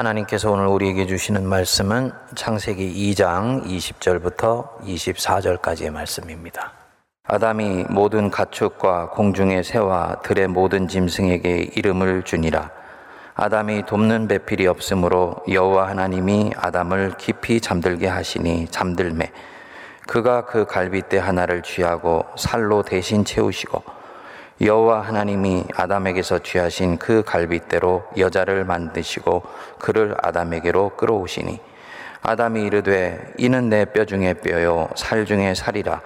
하나님께서 오늘 우리에게 주시는 말씀은 창세기 2장 20절부터 24절까지의 말씀입니다. 아담이 모든 가축과 공중의 새와 들의 모든 짐승에게 이름을 주니라. 아담이 돕는 배필이 없으므로 여호와 하나님이 아담을 깊이 잠들게 하시니 잠들매 그가 그 갈빗대 하나를 취하고 살로 대신 채우시고 여호와 하나님이 아담에게서 취하신 그 갈빗대로 여자를 만드시고 그를 아담에게로 끌어오시니 아담이 이르되 이는 내 뼈 중에 뼈요 살 중에 살이라.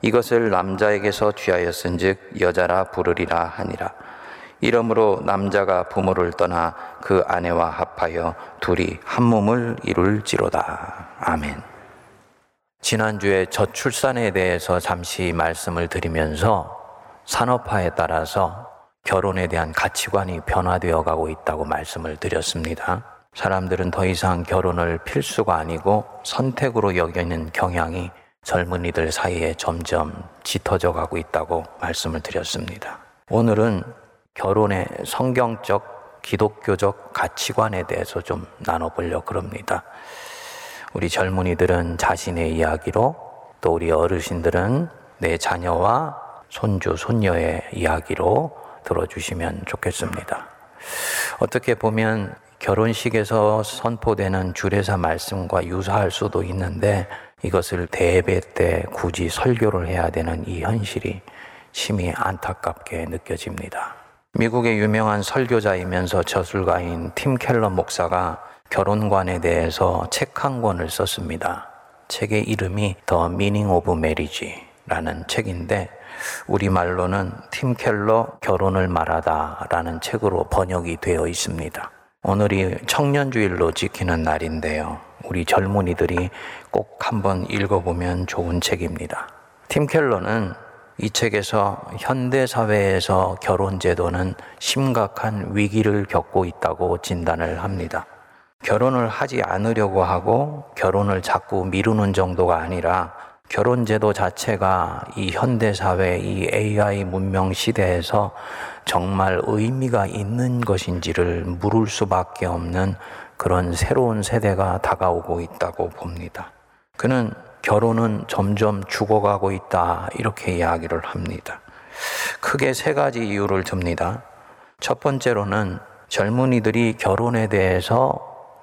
이것을 남자에게서 취하였은즉 여자라 부르리라 하니라. 이러므로 남자가 부모를 떠나 그 아내와 합하여 둘이 한 몸을 이룰지로다. 아멘. 지난주에 저출산에 대해서 잠시 말씀을 드리면서 산업화에 따라서 결혼에 대한 가치관이 변화되어 가고 있다고 말씀을 드렸습니다. 사람들은 더 이상 결혼을 필수가 아니고 선택으로 여기는 경향이 젊은이들 사이에 점점 짙어져 가고 있다고 말씀을 드렸습니다. 오늘은 결혼의 성경적, 기독교적 가치관에 대해서 좀 나눠보려고 합니다. 우리 젊은이들은 자신의 이야기로 또 우리 어르신들은 내 자녀와 손주, 손녀의 이야기로 들어주시면 좋겠습니다. 어떻게 보면 결혼식에서 선포되는 주례사 말씀과 유사할 수도 있는데 이것을 대배 때 굳이 설교를 해야 되는 이 현실이 심히 안타깝게 느껴집니다. 미국의 유명한 설교자이면서 저술가인 팀 켈러 목사가 결혼관에 대해서 책 한 권을 썼습니다. 책의 이름이 The Meaning of Marriage라는 책인데 우리말로는 팀 켈러 결혼을 말하다라는 책으로 번역이 되어 있습니다. 오늘이 청년주일로 지키는 날인데요. 우리 젊은이들이 꼭 한번 읽어보면 좋은 책입니다. 팀 켈러는 이 책에서 현대 사회에서 결혼 제도는 심각한 위기를 겪고 있다고 진단을 합니다. 결혼을 하지 않으려고 하고 결혼을 자꾸 미루는 정도가 아니라 결혼 제도 자체가 이 현대 사회 이 AI 문명 시대에서 정말 의미가 있는 것인지를 물을 수밖에 없는 그런 새로운 세대가 다가오고 있다고 봅니다. 그는 결혼은 점점 죽어가고 있다 이렇게 이야기를 합니다. 크게 세 가지 이유를 듭니다. 첫 번째로는 젊은이들이 결혼에 대해서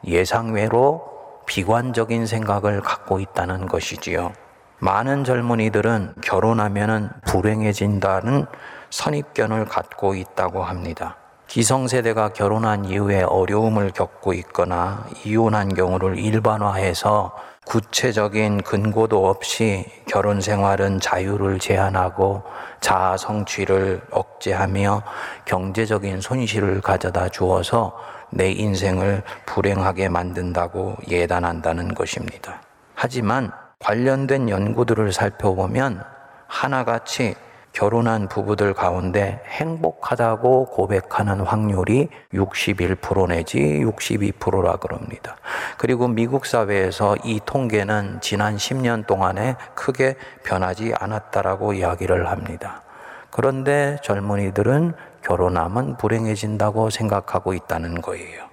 예상외로 비관적인 생각을 갖고 있다는 것이지요. 많은 젊은이들은 결혼하면 불행해진다는 선입견을 갖고 있다고 합니다. 기성세대가 결혼한 이후에 어려움을 겪고 있거나 이혼한 경우를 일반화해서 구체적인 근거도 없이 결혼 생활은 자유를 제한하고 자아 성취를 억제하며 경제적인 손실을 가져다 주어서 내 인생을 불행하게 만든다고 예단한다는 것입니다. 하지만 관련된 연구들을 살펴보면 하나같이 결혼한 부부들 가운데 행복하다고 고백하는 확률이 61% 내지 62%라 그럽니다. 그리고 미국 사회에서 이 통계는 지난 10년 동안에 크게 변하지 않았다라고 이야기를 합니다. 그런데 젊은이들은 결혼하면 불행해진다고 생각하고 있다는 거예요.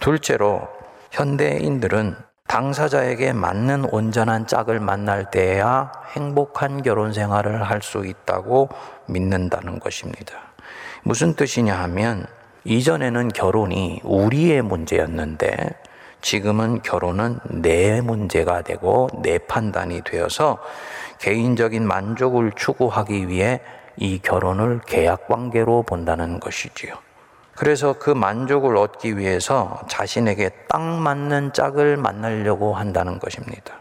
둘째로 현대인들은 당사자에게 맞는 온전한 짝을 만날 때야 행복한 결혼 생활을 할 수 있다고 믿는다는 것입니다. 무슨 뜻이냐 하면 이전에는 결혼이 우리의 문제였는데 지금은 결혼은 내 문제가 되고 내 판단이 되어서 개인적인 만족을 추구하기 위해 이 결혼을 계약 관계로 본다는 것이지요. 그래서 그 만족을 얻기 위해서 자신에게 딱 맞는 짝을 만나려고 한다는 것입니다.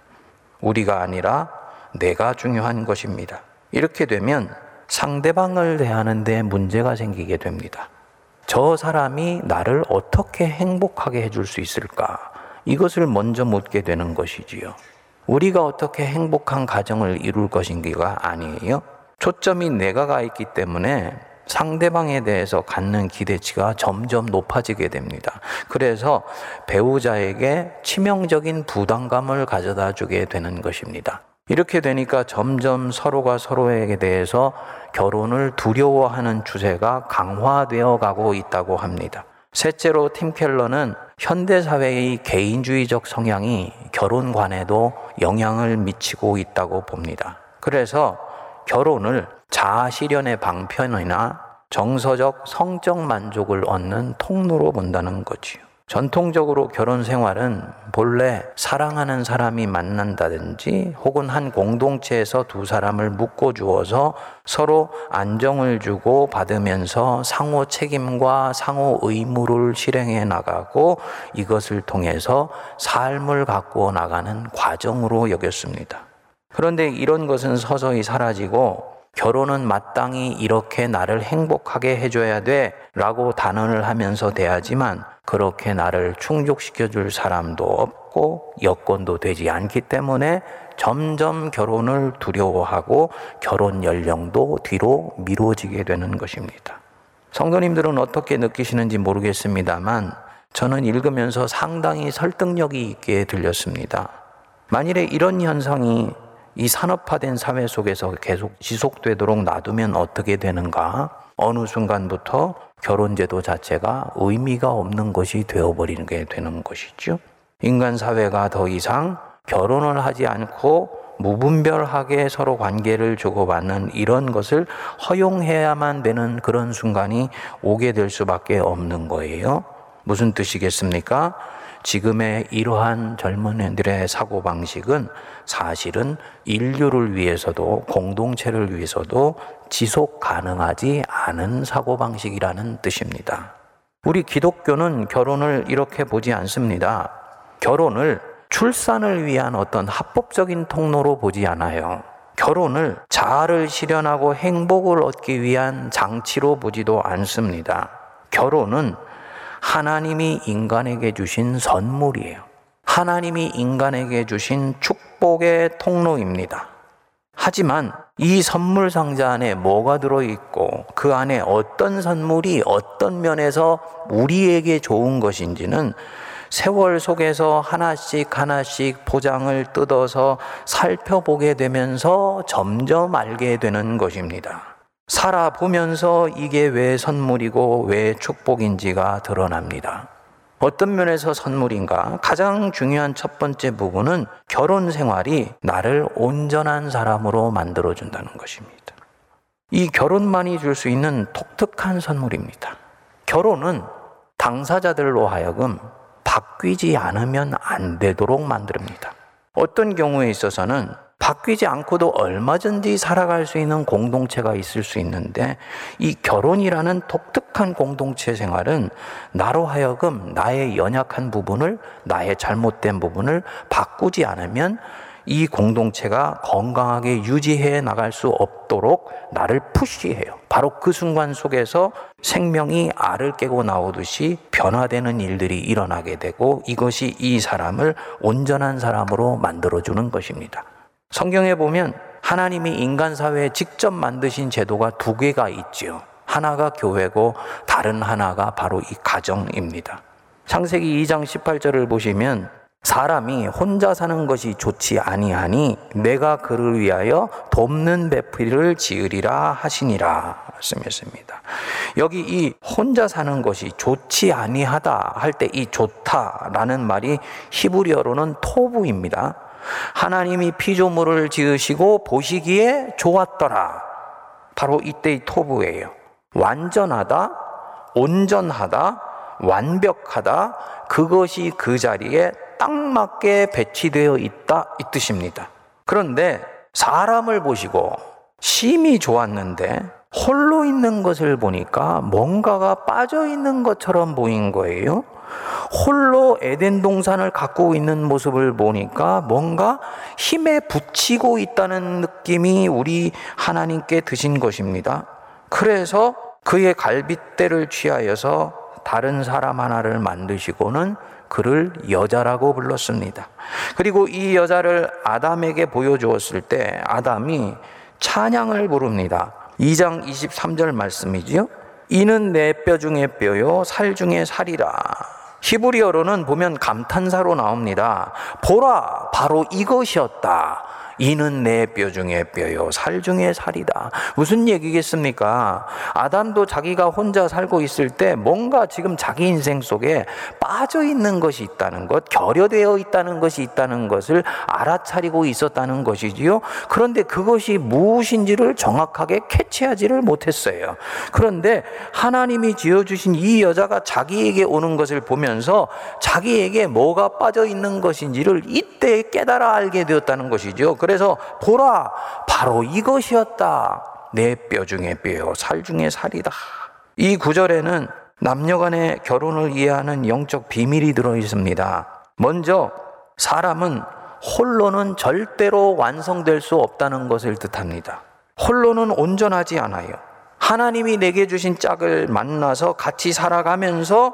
우리가 아니라 내가 중요한 것입니다. 이렇게 되면 상대방을 대하는데 문제가 생기게 됩니다. 저 사람이 나를 어떻게 행복하게 해줄 수 있을까? 이것을 먼저 묻게 되는 것이지요. 우리가 어떻게 행복한 가정을 이룰 것인지가 아니에요. 초점이 내가 가 있기 때문에 상대방에 대해서 갖는 기대치가 점점 높아지게 됩니다. 그래서 배우자에게 치명적인 부담감을 가져다 주게 되는 것입니다. 이렇게 되니까 점점 서로가 서로에게 대해서 결혼을 두려워하는 추세가 강화되어 가고 있다고 합니다. 셋째로 팀 켈러는 현대 사회의 개인주의적 성향이 결혼관에도 영향을 미치고 있다고 봅니다. 그래서 결혼을 자아 실현의 방편이나 정서적 성적 만족을 얻는 통로로 본다는 거지요. 전통적으로 결혼 생활은 본래 사랑하는 사람이 만난다든지 혹은 한 공동체에서 두 사람을 묶어 주어서 서로 안정을 주고 받으면서 상호 책임과 상호 의무를 실행해 나가고 이것을 통해서 삶을 가꾸어 나가는 과정으로 여겼습니다. 그런데 이런 것은 서서히 사라지고 결혼은 마땅히 이렇게 나를 행복하게 해줘야 돼 라고 단언을 하면서 대하지만 그렇게 나를 충족시켜 줄 사람도 없고 여건도 되지 않기 때문에 점점 결혼을 두려워하고 결혼 연령도 뒤로 미뤄지게 되는 것입니다. 성도님들은 어떻게 느끼시는지 모르겠습니다만 저는 읽으면서 상당히 설득력이 있게 들렸습니다. 만일에 이런 현상이 이 산업화된 사회 속에서 계속 지속되도록 놔두면 어떻게 되는가? 어느 순간부터 결혼제도 자체가 의미가 없는 것이 되어버리는 게 되는 것이죠. 인간 사회가 더 이상 결혼을 하지 않고 무분별하게 서로 관계를 주고받는 이런 것을 허용해야만 되는 그런 순간이 오게 될 수밖에 없는 거예요. 무슨 뜻이겠습니까? 지금의 이러한 젊은이들의 사고 방식은 사실은 인류를 위해서도 공동체를 위해서도 지속 가능하지 않은 사고 방식이라는 뜻입니다. 우리 기독교는 결혼을 이렇게 보지 않습니다. 결혼을 출산을 위한 어떤 합법적인 통로로 보지 않아요. 결혼을 자아를 실현하고 행복을 얻기 위한 장치로 보지도 않습니다. 결혼은 하나님이 인간에게 주신 선물이에요. 하나님이 인간에게 주신 축복의 통로입니다. 하지만 이 선물 상자 안에 뭐가 들어있고 그 안에 어떤 선물이 어떤 면에서 우리에게 좋은 것인지는 세월 속에서 하나씩 하나씩 포장을 뜯어서 살펴보게 되면서 점점 알게 되는 것입니다. 살아보면서 이게 왜 선물이고 왜 축복인지가 드러납니다. 어떤 면에서 선물인가? 가장 중요한 첫 번째 부분은 결혼 생활이 나를 온전한 사람으로 만들어준다는 것입니다. 이 결혼만이 줄 수 있는 독특한 선물입니다. 결혼은 당사자들로 하여금 바뀌지 않으면 안 되도록 만듭니다. 어떤 경우에 있어서는 바뀌지 않고도 얼마든지 살아갈 수 있는 공동체가 있을 수 있는데 이 결혼이라는 독특한 공동체 생활은 나로 하여금 나의 연약한 부분을 나의 잘못된 부분을 바꾸지 않으면 이 공동체가 건강하게 유지해 나갈 수 없도록 나를 푸시해요. 바로 그 순간 속에서 생명이 알을 깨고 나오듯이 변화되는 일들이 일어나게 되고 이것이 이 사람을 온전한 사람으로 만들어주는 것입니다. 성경에 보면 하나님이 인간 사회에 직접 만드신 제도가 두 개가 있지요. 하나가 교회고 다른 하나가 바로 이 가정입니다. 창세기 2장 18절을 보시면 사람이 혼자 사는 것이 좋지 아니하니 내가 그를 위하여 돕는 배필을 지으리라 하시니라 말씀했습니다. 여기 이 혼자 사는 것이 좋지 아니하다 할 때 이 좋다라는 말이 히브리어로는 토부입니다. 하나님이 피조물을 지으시고 보시기에 좋았더라. 바로 이때의 토부예요. 완전하다, 온전하다, 완벽하다, 그것이 그 자리에 딱 맞게 배치되어 있다, 이 뜻입니다. 그런데 사람을 보시고 심히 좋았는데 홀로 있는 것을 보니까 뭔가가 빠져 있는 것처럼 보인 거예요. 홀로 에덴 동산을 갖고 있는 모습을 보니까 뭔가 힘에 붙이고 있다는 느낌이 우리 하나님께 드신 것입니다. 그래서 그의 갈빗대를 취하여서 다른 사람 하나를 만드시고는 그를 여자라고 불렀습니다. 그리고 이 여자를 아담에게 보여주었을 때 아담이 찬양을 부릅니다. 2장 23절 말씀이지요. 이는 내 뼈 중에 뼈요, 살 중에 살이라. 히브리어로는 보면 감탄사로 나옵니다. 보라, 바로 이것이었다. 이는 내 뼈 중에 뼈요, 살 중에 살이다. 무슨 얘기겠습니까? 아담도 자기가 혼자 살고 있을 때 뭔가 지금 자기 인생 속에 빠져 있는 것이 있다는 것, 결여되어 있다는 것이 있다는 것을 알아차리고 있었다는 것이지요. 그런데 그것이 무엇인지를 정확하게 캐치하지를 못했어요. 그런데 하나님이 지어주신 이 여자가 자기에게 오는 것을 보면서 자기에게 뭐가 빠져 있는 것인지를 이때 깨달아 알게 되었다는 것이죠. 그래 서 보라, 바로 이것이었다. 내 뼈 중에 뼈요, 살 중에 살이다. 이 구절에는 남녀 간의 결혼을 이해하는 영적 비밀이 들어 있습니다. 먼저, 사람은 홀로는 절대로 완성될 수 없다는 것을 뜻합니다. 홀로는 온전하지 않아요. 하나님이 내게 주신 짝을 만나서 같이 살아가면서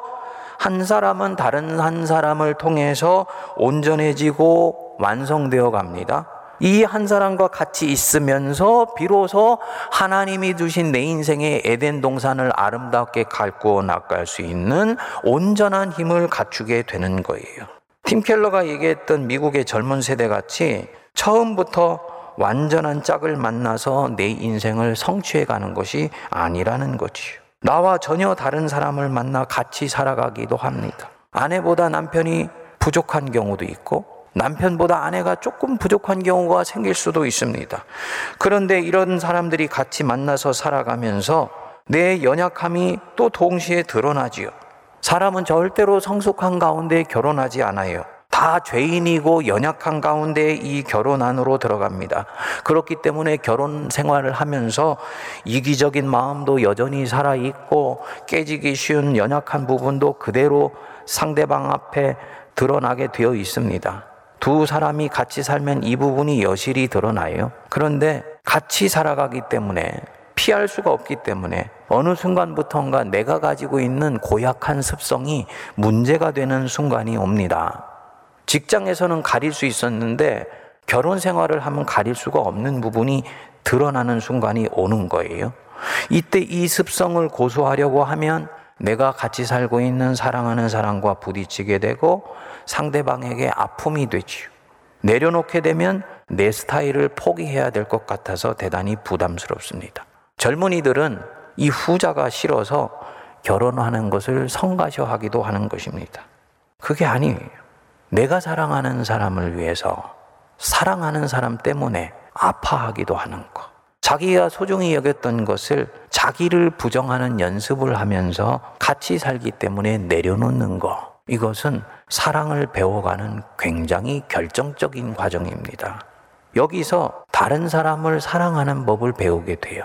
한 사람은 다른 한 사람을 통해서 온전해지고 완성되어 갑니다. 이 한 사람과 같이 있으면서 비로소 하나님이 주신 내 인생의 에덴 동산을 아름답게 갈고 나갈 수 있는 온전한 힘을 갖추게 되는 거예요. 팀 켈러가 얘기했던 미국의 젊은 세대 같이 처음부터 완전한 짝을 만나서 내 인생을 성취해 가는 것이 아니라는 거지요. 나와 전혀 다른 사람을 만나 같이 살아가기도 합니다. 아내보다 남편이 부족한 경우도 있고 남편보다 아내가 조금 부족한 경우가 생길 수도 있습니다. 그런데 이런 사람들이 같이 만나서 살아가면서 내 연약함이 또 동시에 드러나지요. 사람은 절대로 성숙한 가운데 결혼하지 않아요. 다 죄인이고 연약한 가운데 이 결혼 안으로 들어갑니다. 그렇기 때문에 결혼 생활을 하면서 이기적인 마음도 여전히 살아있고 깨지기 쉬운 연약한 부분도 그대로 상대방 앞에 드러나게 되어 있습니다. 두 사람이 같이 살면 이 부분이 여실히 드러나요. 그런데 같이 살아가기 때문에 피할 수가 없기 때문에 어느 순간부터인가 내가 가지고 있는 고약한 습성이 문제가 되는 순간이 옵니다. 직장에서는 가릴 수 있었는데 결혼 생활을 하면 가릴 수가 없는 부분이 드러나는 순간이 오는 거예요. 이때 이 습성을 고소하려고 하면 내가 같이 살고 있는 사랑하는 사람과 부딪히게 되고 상대방에게 아픔이 되지요. 내려놓게 되면 내 스타일을 포기해야 될 것 같아서 대단히 부담스럽습니다. 젊은이들은 이 후자가 싫어서 결혼하는 것을 성가셔하기도 하는 것입니다. 그게 아니에요. 내가 사랑하는 사람을 위해서 사랑하는 사람 때문에 아파하기도 하는 것. 자기가 소중히 여겼던 것을 자기를 부정하는 연습을 하면서 같이 살기 때문에 내려놓는 것. 이것은 사랑을 배워가는 굉장히 결정적인 과정입니다. 여기서 다른 사람을 사랑하는 법을 배우게 돼요.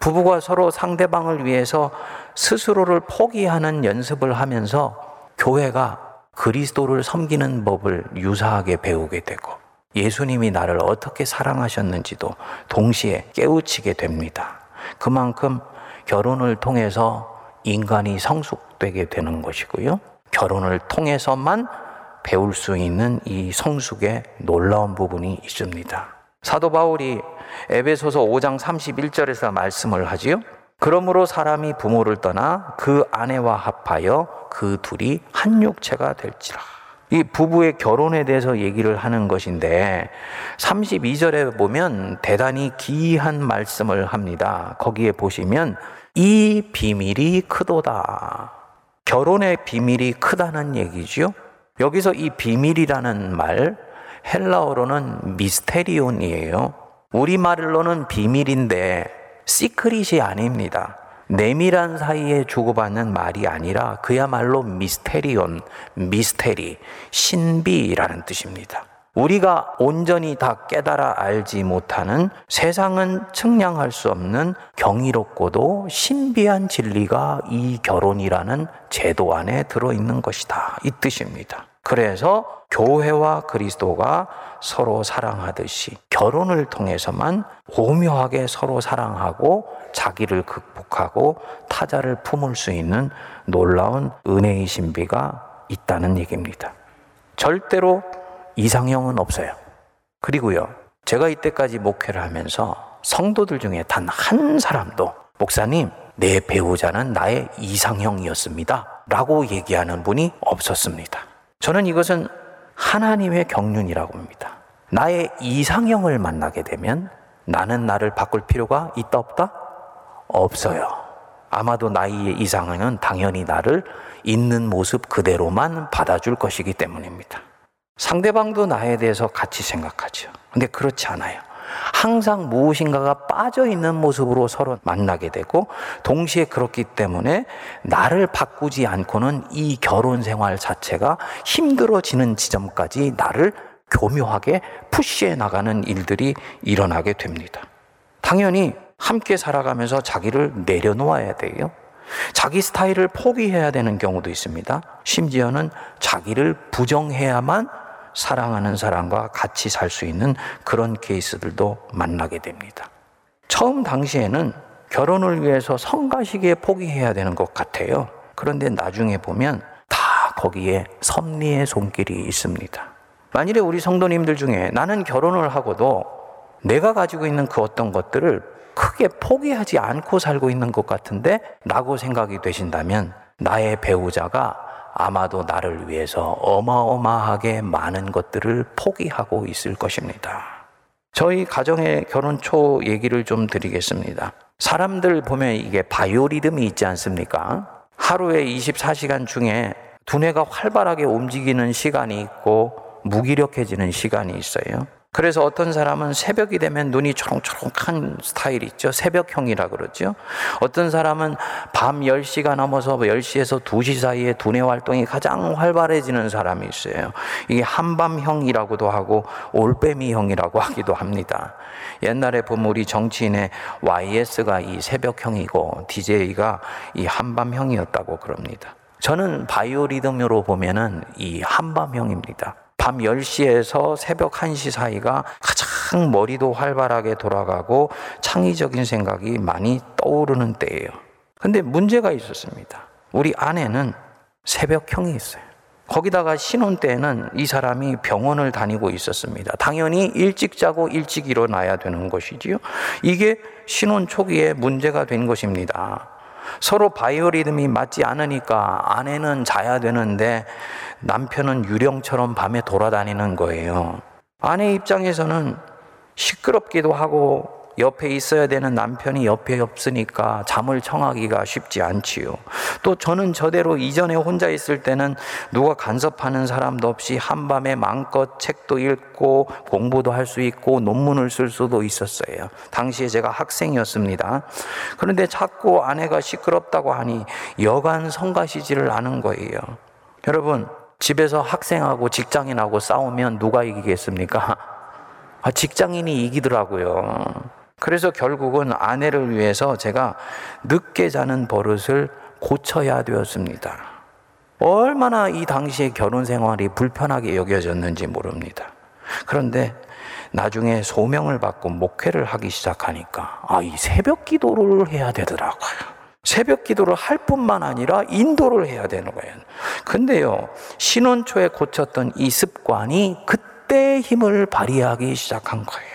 부부가 서로 상대방을 위해서 스스로를 포기하는 연습을 하면서 교회가 그리스도를 섬기는 법을 유사하게 배우게 되고 예수님이 나를 어떻게 사랑하셨는지도 동시에 깨우치게 됩니다. 그만큼 결혼을 통해서 인간이 성숙되게 되는 것이고요. 결혼을 통해서만 배울 수 있는 이 성숙의 놀라운 부분이 있습니다. 사도 바울이 에베소서 5장 31절에서 말씀을 하지요. 그러므로 사람이 부모를 떠나 그 아내와 합하여 그 둘이 한 육체가 될지라. 이 부부의 결혼에 대해서 얘기를 하는 것인데 32절에 보면 대단히 기이한 말씀을 합니다. 거기에 보시면 이 비밀이 크도다. 결혼의 비밀이 크다는 얘기죠. 여기서 이 비밀이라는 말 헬라어로는 μυστήριον이에요. 우리말로는 비밀인데 secret이 아닙니다. 내밀한 사이에 주고받는 말이 아니라 그야말로 μυστήριον, 미스테리, 신비라는 뜻입니다. 우리가 온전히 다 깨달아 알지 못하는 세상은 측량할 수 없는 경이롭고도 신비한 진리가 이 결혼이라는 제도 안에 들어있는 것이다. 이 뜻입니다. 그래서 교회와 그리스도가 서로 사랑하듯이 결혼을 통해서만 오묘하게 서로 사랑하고 자기를 극복하고 타자를 품을 수 있는 놀라운 은혜의 신비가 있다는 얘기입니다. 절대로 이상형은 없어요. 그리고요, 제가 이때까지 목회를 하면서 성도들 중에 단 한 사람도 목사님, 내 배우자는 나의 이상형이었습니다. 라고 얘기하는 분이 없었습니다. 저는 이것은 하나님의 경륜이라고 합니다. 나의 이상형을 만나게 되면 나는 나를 바꿀 필요가 있다 없다? 없어요. 아마도 나의 이상형은 당연히 나를 있는 모습 그대로만 받아줄 것이기 때문입니다. 상대방도 나에 대해서 같이 생각하죠. 근데 그렇지 않아요. 항상 무엇인가가 빠져 있는 모습으로 서로 만나게 되고 동시에 그렇기 때문에 나를 바꾸지 않고는 이 결혼 생활 자체가 힘들어지는 지점까지 나를 교묘하게 푸시해 나가는 일들이 일어나게 됩니다. 당연히 함께 살아가면서 자기를 내려놓아야 돼요. 자기 스타일을 포기해야 되는 경우도 있습니다. 심지어는 자기를 부정해야만 사랑하는 사람과 같이 살 수 있는 그런 케이스들도 만나게 됩니다. 처음 당시에는 결혼을 위해서 성가시게 포기해야 되는 것 같아요. 그런데 나중에 보면 다 거기에 섭리의 손길이 있습니다. 만일에 우리 성도님들 중에 나는 결혼을 하고도 내가 가지고 있는 그 어떤 것들을 크게 포기하지 않고 살고 있는 것 같은데 라고 생각이 되신다면 나의 배우자가 아마도 나를 위해서 어마어마하게 많은 것들을 포기하고 있을 것입니다. 저희 가정의 결혼 초 얘기를 좀 드리겠습니다. 사람들 보면 이게 바이오리듬이 있지 않습니까? 하루에 24시간 중에 두뇌가 활발하게 움직이는 시간이 있고 무기력해지는 시간이 있어요. 그래서 어떤 사람은 새벽이 되면 눈이 초롱초롱한 스타일이 있죠. 새벽형이라 그러죠. 어떤 사람은 밤 10시가 넘어서 10시에서 2시 사이에 두뇌 활동이 가장 활발해지는 사람이 있어요. 이게 한밤형이라고도 하고 올빼미형이라고 하기도 합니다. 옛날에 보면 우리 정치인의 YS가 이 새벽형이고 DJ가 이 한밤형이었다고 그럽니다. 저는 바이오리듬으로 보면은 이 한밤형입니다. 밤 10시에서 새벽 1시 사이가 가장 머리도 활발하게 돌아가고 창의적인 생각이 많이 떠오르는 때예요. 근데 문제가 있었습니다. 우리 아내는 새벽형이 있어요. 거기다가 신혼 때는 이 사람이 병원을 다니고 있었습니다. 당연히 일찍 자고 일찍 일어나야 되는 것이지요. 이게 신혼 초기에 문제가 된 것입니다. 서로 바이오리듬이 맞지 않으니까 아내는 자야 되는데 남편은 유령처럼 밤에 돌아다니는 거예요. 아내 입장에서는 시끄럽기도 하고 옆에 있어야 되는 남편이 옆에 없으니까 잠을 청하기가 쉽지 않지요. 또 저는 저대로 이전에 혼자 있을 때는 누가 간섭하는 사람도 없이 한밤에 마음껏 책도 읽고 공부도 할 수 있고 논문을 쓸 수도 있었어요. 당시에 제가 학생이었습니다. 그런데 자꾸 아내가 시끄럽다고 하니 여간 성가시지를 않은 거예요. 여러분, 집에서 학생하고 직장인하고 싸우면 누가 이기겠습니까? 아, 직장인이 이기더라고요. 그래서 결국은 아내를 위해서 제가 늦게 자는 버릇을 고쳐야 되었습니다. 얼마나 이 당시에 결혼 생활이 불편하게 여겨졌는지 모릅니다. 그런데 나중에 소명을 받고 목회를 하기 시작하니까 아, 이 새벽 기도를 해야 되더라고요. 새벽 기도를 할 뿐만 아니라 인도를 해야 되는 거예요. 근데요, 신혼 초에 고쳤던 이 습관이 그때 힘을 발휘하기 시작한 거예요.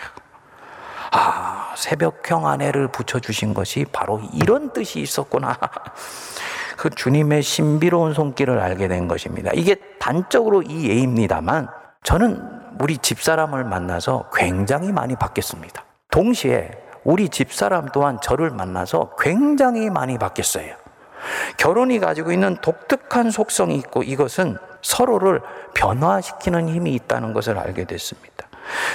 아, 새벽형 아내를 붙여주신 것이 바로 이런 뜻이 있었구나. 그 주님의 신비로운 손길을 알게 된 것입니다. 이게 단적으로 이 예입니다만 저는 우리 집사람을 만나서 굉장히 많이 바뀌었습니다. 동시에 우리 집사람 또한 저를 만나서 굉장히 많이 바뀌었어요. 결혼이 가지고 있는 독특한 속성이 있고 이것은 서로를 변화시키는 힘이 있다는 것을 알게 됐습니다.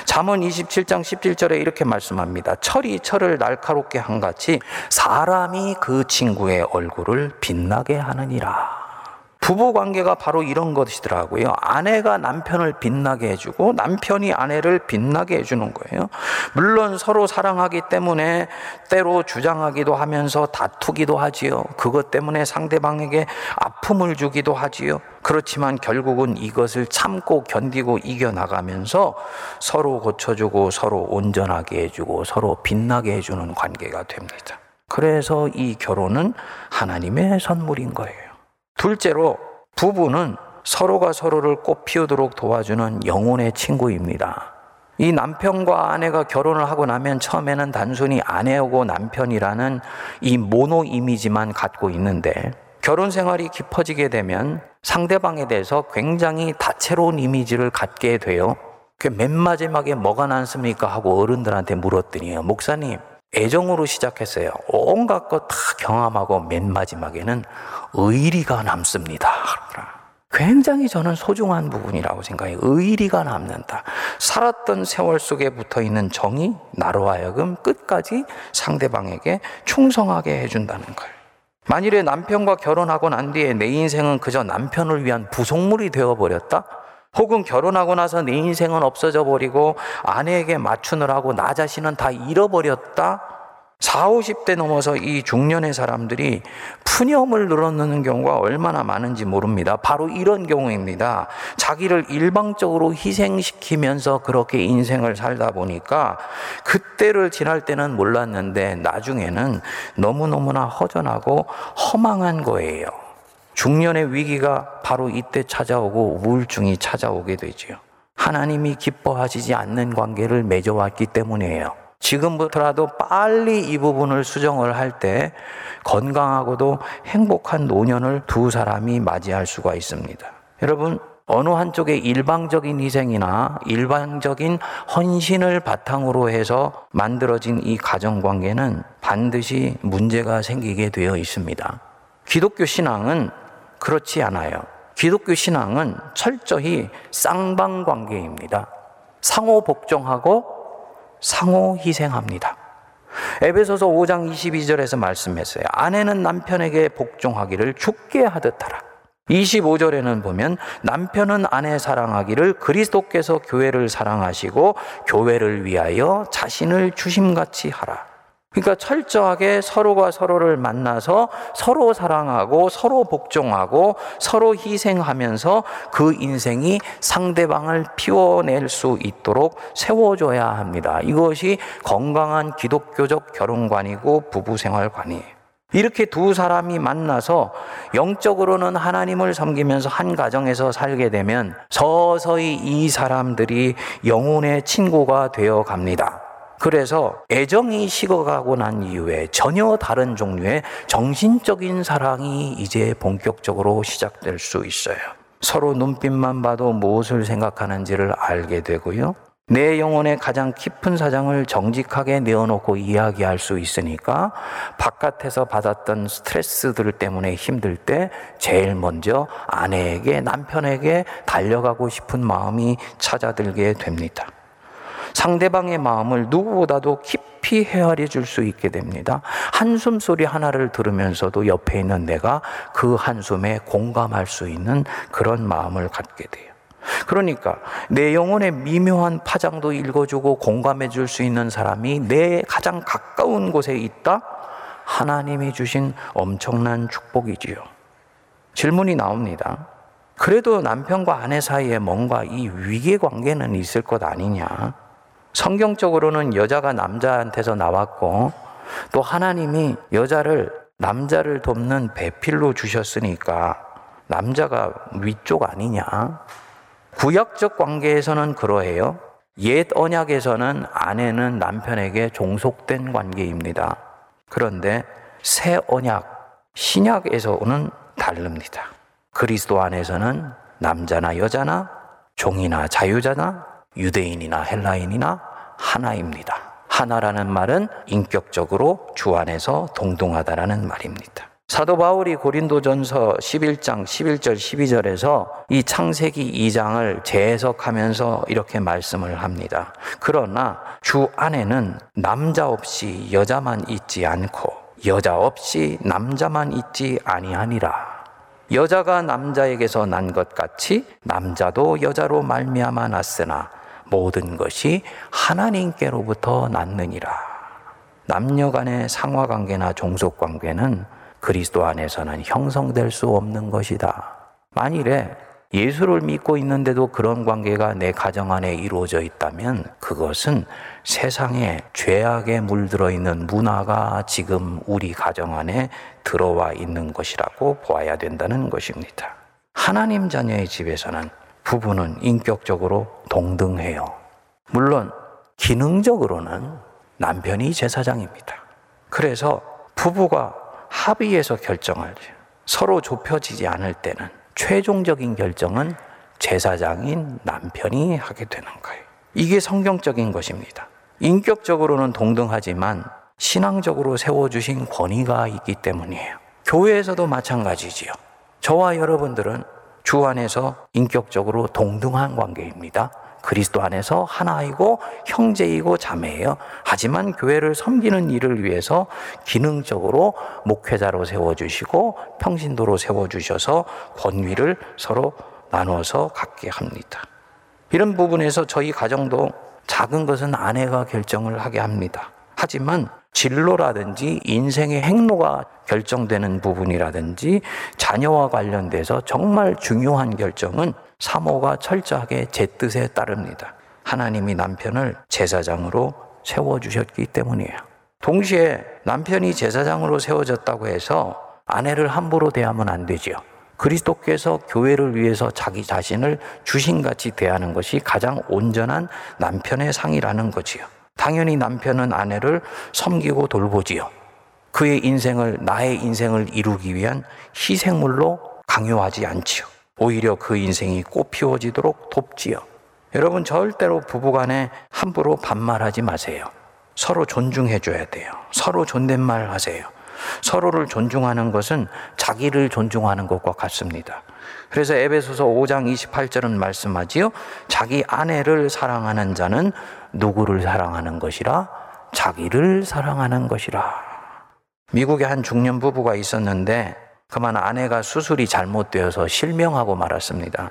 잠언 27장 17절에 이렇게 말씀합니다. 철이 철을 날카롭게 한 같이 사람이 그 친구의 얼굴을 빛나게 하느니라. 부부 관계가 바로 이런 것이더라고요. 아내가 남편을 빛나게 해주고 남편이 아내를 빛나게 해주는 거예요. 물론 서로 사랑하기 때문에 때로 주장하기도 하면서 다투기도 하지요. 그것 때문에 상대방에게 아픔을 주기도 하지요. 그렇지만 결국은 이것을 참고 견디고 이겨나가면서 서로 고쳐주고 서로 온전하게 해주고 서로 빛나게 해주는 관계가 됩니다. 그래서 이 결혼은 하나님의 선물인 거예요. 둘째로 부부는 서로가 서로를 꽃 피우도록 도와주는 영혼의 친구입니다. 이 남편과 아내가 결혼을 하고 나면 처음에는 단순히 아내하고 남편이라는 이 모노 이미지만 갖고 있는데 결혼 생활이 깊어지게 되면 상대방에 대해서 굉장히 다채로운 이미지를 갖게 돼요. 그 맨 마지막에 뭐가 남습니까? 하고 어른들한테 물었더니요. 목사님, 애정으로 시작했어요. 온갖 것 다 경험하고 맨 마지막에는 의리가 남습니다. 굉장히 저는 소중한 부분이라고 생각해요. 의리가 남는다. 살았던 세월 속에 붙어 있는 정이 나로 하여금 끝까지 상대방에게 충성하게 해준다는 거예요. 만일에 남편과 결혼하고 난 뒤에 내 인생은 그저 남편을 위한 부속물이 되어버렸다? 혹은 결혼하고 나서 내 인생은 없어져 버리고 아내에게 맞추느라고 나 자신은 다 잃어버렸다? 4, 50대 넘어서 이 중년의 사람들이 푸념을 늘어놓는 경우가 얼마나 많은지 모릅니다. 바로 이런 경우입니다. 자기를 일방적으로 희생시키면서 그렇게 인생을 살다 보니까 그때를 지날 때는 몰랐는데 나중에는 너무너무나 허전하고 허망한 거예요. 중년의 위기가 바로 이때 찾아오고 우울증이 찾아오게 되지요. 하나님이 기뻐하시지 않는 관계를 맺어왔기 때문이에요. 지금부터라도 빨리 이 부분을 수정을 할 때 건강하고도 행복한 노년을 두 사람이 맞이할 수가 있습니다. 여러분, 어느 한쪽의 일방적인 희생이나 일방적인 헌신을 바탕으로 해서 만들어진 이 가정 관계는 반드시 문제가 생기게 되어 있습니다. 기독교 신앙은 그렇지 않아요. 기독교 신앙은 철저히 쌍방 관계입니다. 상호 복종하고 상호 희생합니다. 에베소서 5장 22절에서 말씀했어요. 아내는 남편에게 복종하기를 죽게 하듯 하라. 25절에는 보면 남편은 아내 사랑하기를 그리스도께서 교회를 사랑하시고 교회를 위하여 자신을 주심같이 하라. 그러니까 철저하게 서로가 서로를 만나서 서로 사랑하고 서로 복종하고 서로 희생하면서 그 인생이 상대방을 피워낼 수 있도록 세워줘야 합니다. 이것이 건강한 기독교적 결혼관이고 부부생활관이에요. 이렇게 두 사람이 만나서 영적으로는 하나님을 섬기면서 한 가정에서 살게 되면 서서히 이 사람들이 영혼의 친구가 되어 갑니다. 그래서 애정이 식어가고 난 이후에 전혀 다른 종류의 정신적인 사랑이 이제 본격적으로 시작될 수 있어요. 서로 눈빛만 봐도 무엇을 생각하는지를 알게 되고요. 내 영혼의 가장 깊은 사장을 정직하게 내어놓고 이야기할 수 있으니까 바깥에서 받았던 스트레스들 때문에 힘들 때 제일 먼저 아내에게 남편에게 달려가고 싶은 마음이 찾아들게 됩니다. 상대방의 마음을 누구보다도 깊이 헤아려 줄 수 있게 됩니다. 한숨 소리 하나를 들으면서도 옆에 있는 내가 그 한숨에 공감할 수 있는 그런 마음을 갖게 돼요. 그러니까 내 영혼의 미묘한 파장도 읽어주고 공감해 줄 수 있는 사람이 내 가장 가까운 곳에 있다? 하나님이 주신 엄청난 축복이지요. 질문이 나옵니다. 그래도 남편과 아내 사이에 뭔가 이 위계 관계는 있을 것 아니냐? 성경적으로는 여자가 남자한테서 나왔고 또 하나님이 여자를 남자를 돕는 배필로 주셨으니까 남자가 위쪽 아니냐? 구약적 관계에서는 그러해요. 옛 언약에서는 아내는 남편에게 종속된 관계입니다. 그런데 새 언약, 신약에서는 다릅니다. 그리스도 안에서는 남자나 여자나 종이나 자유자나 유대인이나 헬라인이나 하나입니다. 하나라는 말은 인격적으로 주 안에서 동등하다라는 말입니다. 사도 바울이 고린도전서 11장 11절 12절에서 이 창세기 2장을 재해석하면서 이렇게 말씀을 합니다. 그러나 주 안에는 남자 없이 여자만 있지 않고 여자 없이 남자만 있지 아니하니라. 여자가 남자에게서 난 것 같이 남자도 여자로 말미암아 났으나 모든 것이 하나님께로부터 났느니라. 남녀 간의 상하 관계나 종속 관계는 그리스도 안에서는 형성될 수 없는 것이다. 만일에 예수를 믿고 있는데도 그런 관계가 내 가정 안에 이루어져 있다면 그것은 세상에 죄악에 물들어 있는 문화가 지금 우리 가정 안에 들어와 있는 것이라고 보아야 된다는 것입니다. 하나님 자녀의 집에서는 부부는 인격적으로 동등해요. 물론 기능적으로는 남편이 제사장입니다. 그래서 부부가 합의해서 결정을 서로 좁혀지지 않을 때는 최종적인 결정은 제사장인 남편이 하게 되는 거예요. 이게 성경적인 것입니다. 인격적으로는 동등하지만 신앙적으로 세워주신 권위가 있기 때문이에요. 교회에서도 마찬가지지요. 저와 여러분들은 주 안에서 인격적으로 동등한 관계입니다. 그리스도 안에서 하나이고 형제이고 자매예요. 하지만 교회를 섬기는 일을 위해서 기능적으로 목회자로 세워주시고 평신도로 세워주셔서 권위를 서로 나눠서 갖게 합니다. 이런 부분에서 저희 가정도 작은 것은 아내가 결정을 하게 합니다. 하지만 진로라든지 인생의 행로가 결정되는 부분이라든지 자녀와 관련돼서 정말 중요한 결정은 사모가 철저하게 제 뜻에 따릅니다. 하나님이 남편을 제사장으로 세워주셨기 때문이에요. 동시에 남편이 제사장으로 세워졌다고 해서 아내를 함부로 대하면 안 되지요. 그리스도께서 교회를 위해서 자기 자신을 주신같이 대하는 것이 가장 온전한 남편의 상이라는 거지요. 당연히 남편은 아내를 섬기고 돌보지요. 그의 인생을, 나의 인생을 이루기 위한 희생물로 강요하지 않지요. 오히려 그 인생이 꽃피워지도록 돕지요. 여러분, 절대로 부부간에 함부로 반말하지 마세요. 서로 존중해 줘야 돼요. 서로 존댓말 하세요. 서로를 존중하는 것은 자기를 존중하는 것과 같습니다. 그래서 에베소서 5장 28절은 말씀하지요. 자기 아내를 사랑하는 자는 누구를 사랑하는 것이라? 자기를 사랑하는 것이라. 미국에 한 중년 부부가 있었는데 그만 아내가 수술이 잘못되어서 실명하고 말았습니다.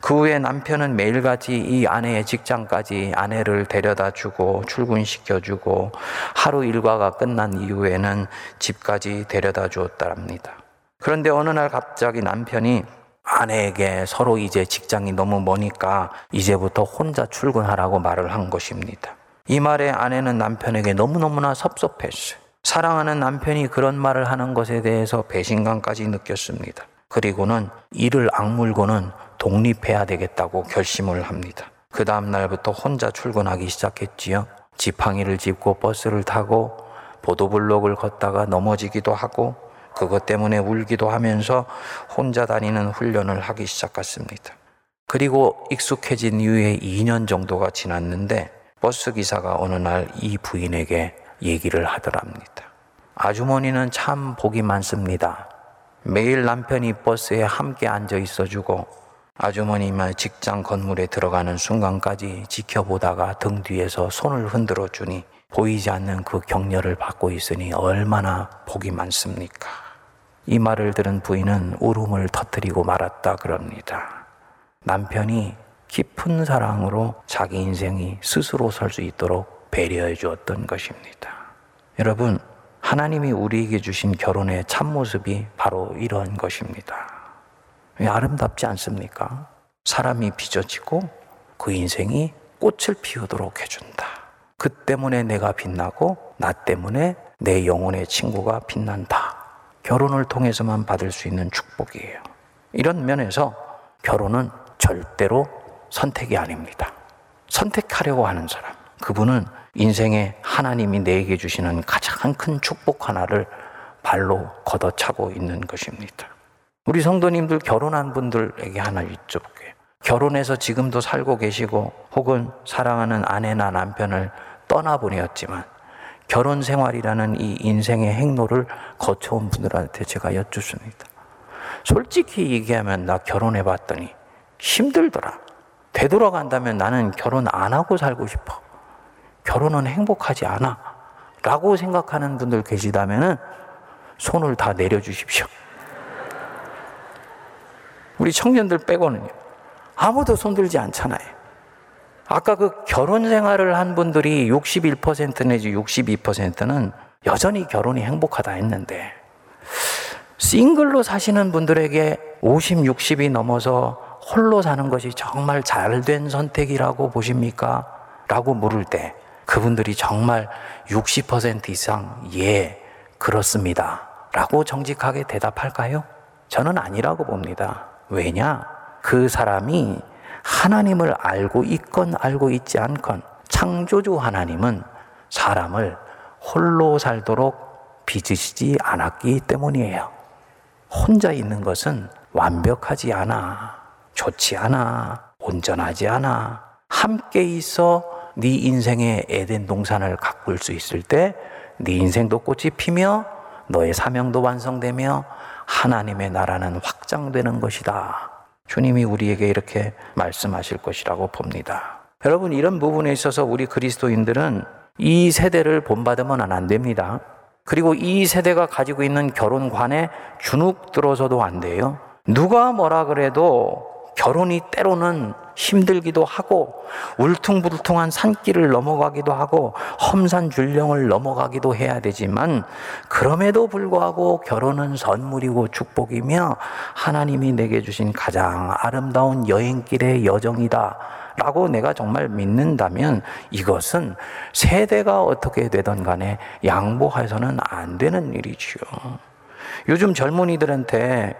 그 후에 남편은 매일같이 이 아내의 직장까지 아내를 데려다 주고 출근시켜 주고 하루 일과가 끝난 이후에는 집까지 데려다 주었다랍니다. 그런데 어느 날 갑자기 남편이 아내에게 서로 이제 직장이 너무 머니까 이제부터 혼자 출근하라고 말을 한 것입니다. 이 말에 아내는 남편에게 너무너무나 섭섭했어요. 사랑하는 남편이 그런 말을 하는 것에 대해서 배신감까지 느꼈습니다. 그리고는 이를 악물고는 독립해야 되겠다고 결심을 합니다. 그 다음 날부터 혼자 출근하기 시작했지요. 지팡이를 짚고 버스를 타고 보도블록을 걷다가 넘어지기도 하고 그것 때문에 울기도 하면서 혼자 다니는 훈련을 하기 시작했습니다. 그리고 익숙해진 이후에 2년 정도가 지났는데 버스 기사가 어느 날 이 부인에게 얘기를 하더랍니다. 아주머니는 참 복이 많습니다. 매일 남편이 버스에 함께 앉아 있어주고 아주머니만 직장 건물에 들어가는 순간까지 지켜보다가 등 뒤에서 손을 흔들어 주니 보이지 않는 그 격려를 받고 있으니 얼마나 복이 많습니까? 이 말을 들은 부인은 울음을 터뜨리고 말았다 그럽니다. 남편이 깊은 사랑으로 자기 인생이 스스로 설 수 있도록 배려해 주었던 것입니다. 여러분, 하나님이 우리에게 주신 결혼의 참모습이 바로 이런 것입니다. 아름답지 않습니까? 사람이 빚어지고 그 인생이 꽃을 피우도록 해준다. 그 때문에 내가 빛나고 나 때문에 내 영혼의 친구가 빛난다. 결혼을 통해서만 받을 수 있는 축복이에요. 이런 면에서 결혼은 절대로 선택이 아닙니다. 선택하려고 하는 사람. 그분은 인생에 하나님이 내게 주시는 가장 큰 축복 하나를 발로 걷어차고 있는 것입니다. 우리 성도님들 결혼한 분들에게 하나 여쭤볼게요. 결혼해서 지금도 살고 계시고 혹은 사랑하는 아내나 남편을 떠나보내었지만 결혼 생활이라는 이 인생의 행로를 거쳐온 분들한테 제가 여쭙습니다. 솔직히 얘기하면 나 결혼해 봤더니 힘들더라. 되돌아간다면 나는 결혼 안 하고 살고 싶어. 결혼은 행복하지 않아. 라고 생각하는 분들 계시다면 손을 다 내려주십시오. 우리 청년들 빼고는요. 아무도 손들지 않잖아요. 아까 그 결혼 생활을 한 분들이 61% 내지 62%는 여전히 결혼이 행복하다 했는데 싱글로 사시는 분들에게 50, 60이 넘어서 홀로 사는 것이 정말 잘된 선택이라고 보십니까? 라고 물을 때 그분들이 정말 60% 이상 예, 그렇습니다. 라고 정직하게 대답할까요? 저는 아니라고 봅니다. 왜냐? 그 사람이 하나님을 알고 있건 알고 있지 않건 창조주 하나님은 사람을 홀로 살도록 빚으시지 않았기 때문이에요. 혼자 있는 것은 완벽하지 않아, 좋지 않아, 온전하지 않아. 함께 있어 네 인생의 에덴 동산을 가꿀 수 있을 때 네 인생도 꽃이 피며 너의 사명도 완성되며 하나님의 나라는 확장되는 것이다. 주님이 우리에게 이렇게 말씀하실 것이라고 봅니다. 여러분 이런 부분에 있어서 우리 그리스도인들은 이 세대를 본받으면 안 됩니다. 그리고 이 세대가 가지고 있는 결혼관에 주눅 들어서도 안 돼요. 누가 뭐라 그래도 결혼이 때로는 힘들기도 하고 울퉁불퉁한 산길을 넘어가기도 하고 험산 줄령을 넘어가기도 해야 되지만 그럼에도 불구하고 결혼은 선물이고 축복이며 하나님이 내게 주신 가장 아름다운 여행길의 여정이다. 라고 내가 정말 믿는다면 이것은 세대가 어떻게 되던 간에 양보해서는 안 되는 일이지요. 요즘 젊은이들한테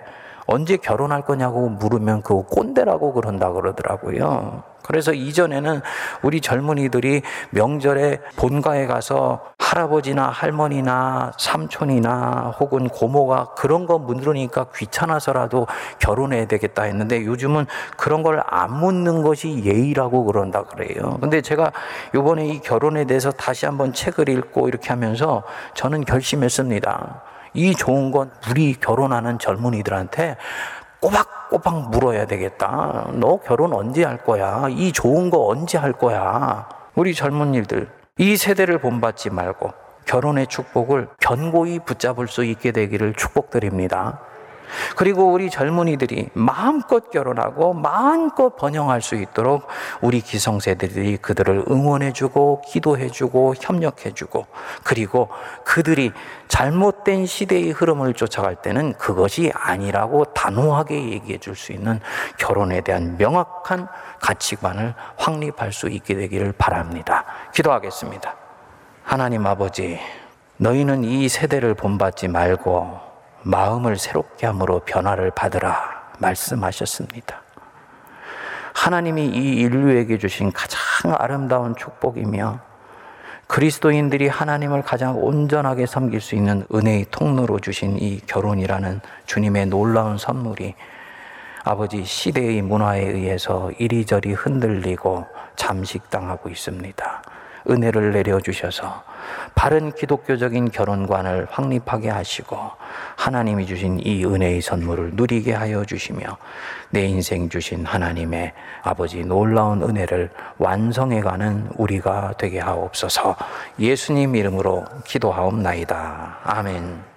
언제 결혼할 거냐고 물으면 그거 꼰대라고 그런다 그러더라고요. 그래서 이전에는 우리 젊은이들이 명절에 본가에 가서 할아버지나 할머니나 삼촌이나 혹은 고모가 그런 거 물으니까 귀찮아서라도 결혼해야 되겠다 했는데 요즘은 그런 걸 안 묻는 것이 예의라고 그런다 그래요. 근데 제가 요번에 이 결혼에 대해서 다시 한번 책을 읽고 이렇게 하면서 저는 결심했습니다. 이 좋은 건 우리 결혼하는 젊은이들한테 꼬박꼬박 물어야 되겠다. 너 결혼 언제 할 거야? 이 좋은 거 언제 할 거야? 우리 젊은이들, 이 세대를 본받지 말고 결혼의 축복을 견고히 붙잡을 수 있게 되기를 축복드립니다. 그리고 우리 젊은이들이 마음껏 결혼하고 마음껏 번영할 수 있도록 우리 기성세대들이 그들을 응원해주고 기도해주고 협력해주고 그리고 그들이 잘못된 시대의 흐름을 쫓아갈 때는 그것이 아니라고 단호하게 얘기해 줄 수 있는 결혼에 대한 명확한 가치관을 확립할 수 있게 되기를 바랍니다. 기도하겠습니다. 하나님 아버지, 너희는 이 세대를 본받지 말고 마음을 새롭게 함으로 변화를 받으라 말씀하셨습니다. 하나님이 이 인류에게 주신 가장 아름다운 축복이며 그리스도인들이 하나님을 가장 온전하게 섬길 수 있는 은혜의 통로로 주신 이 결혼이라는 주님의 놀라운 선물이 아버지 시대의 문화에 의해서 이리저리 흔들리고 잠식당하고 있습니다. 은혜를 내려주셔서 바른 기독교적인 결혼관을 확립하게 하시고 하나님이 주신 이 은혜의 선물을 누리게 하여 주시며 내 인생 주신 하나님의 아버지 놀라운 은혜를 완성해가는 우리가 되게 하옵소서 예수님 이름으로 기도하옵나이다. 아멘.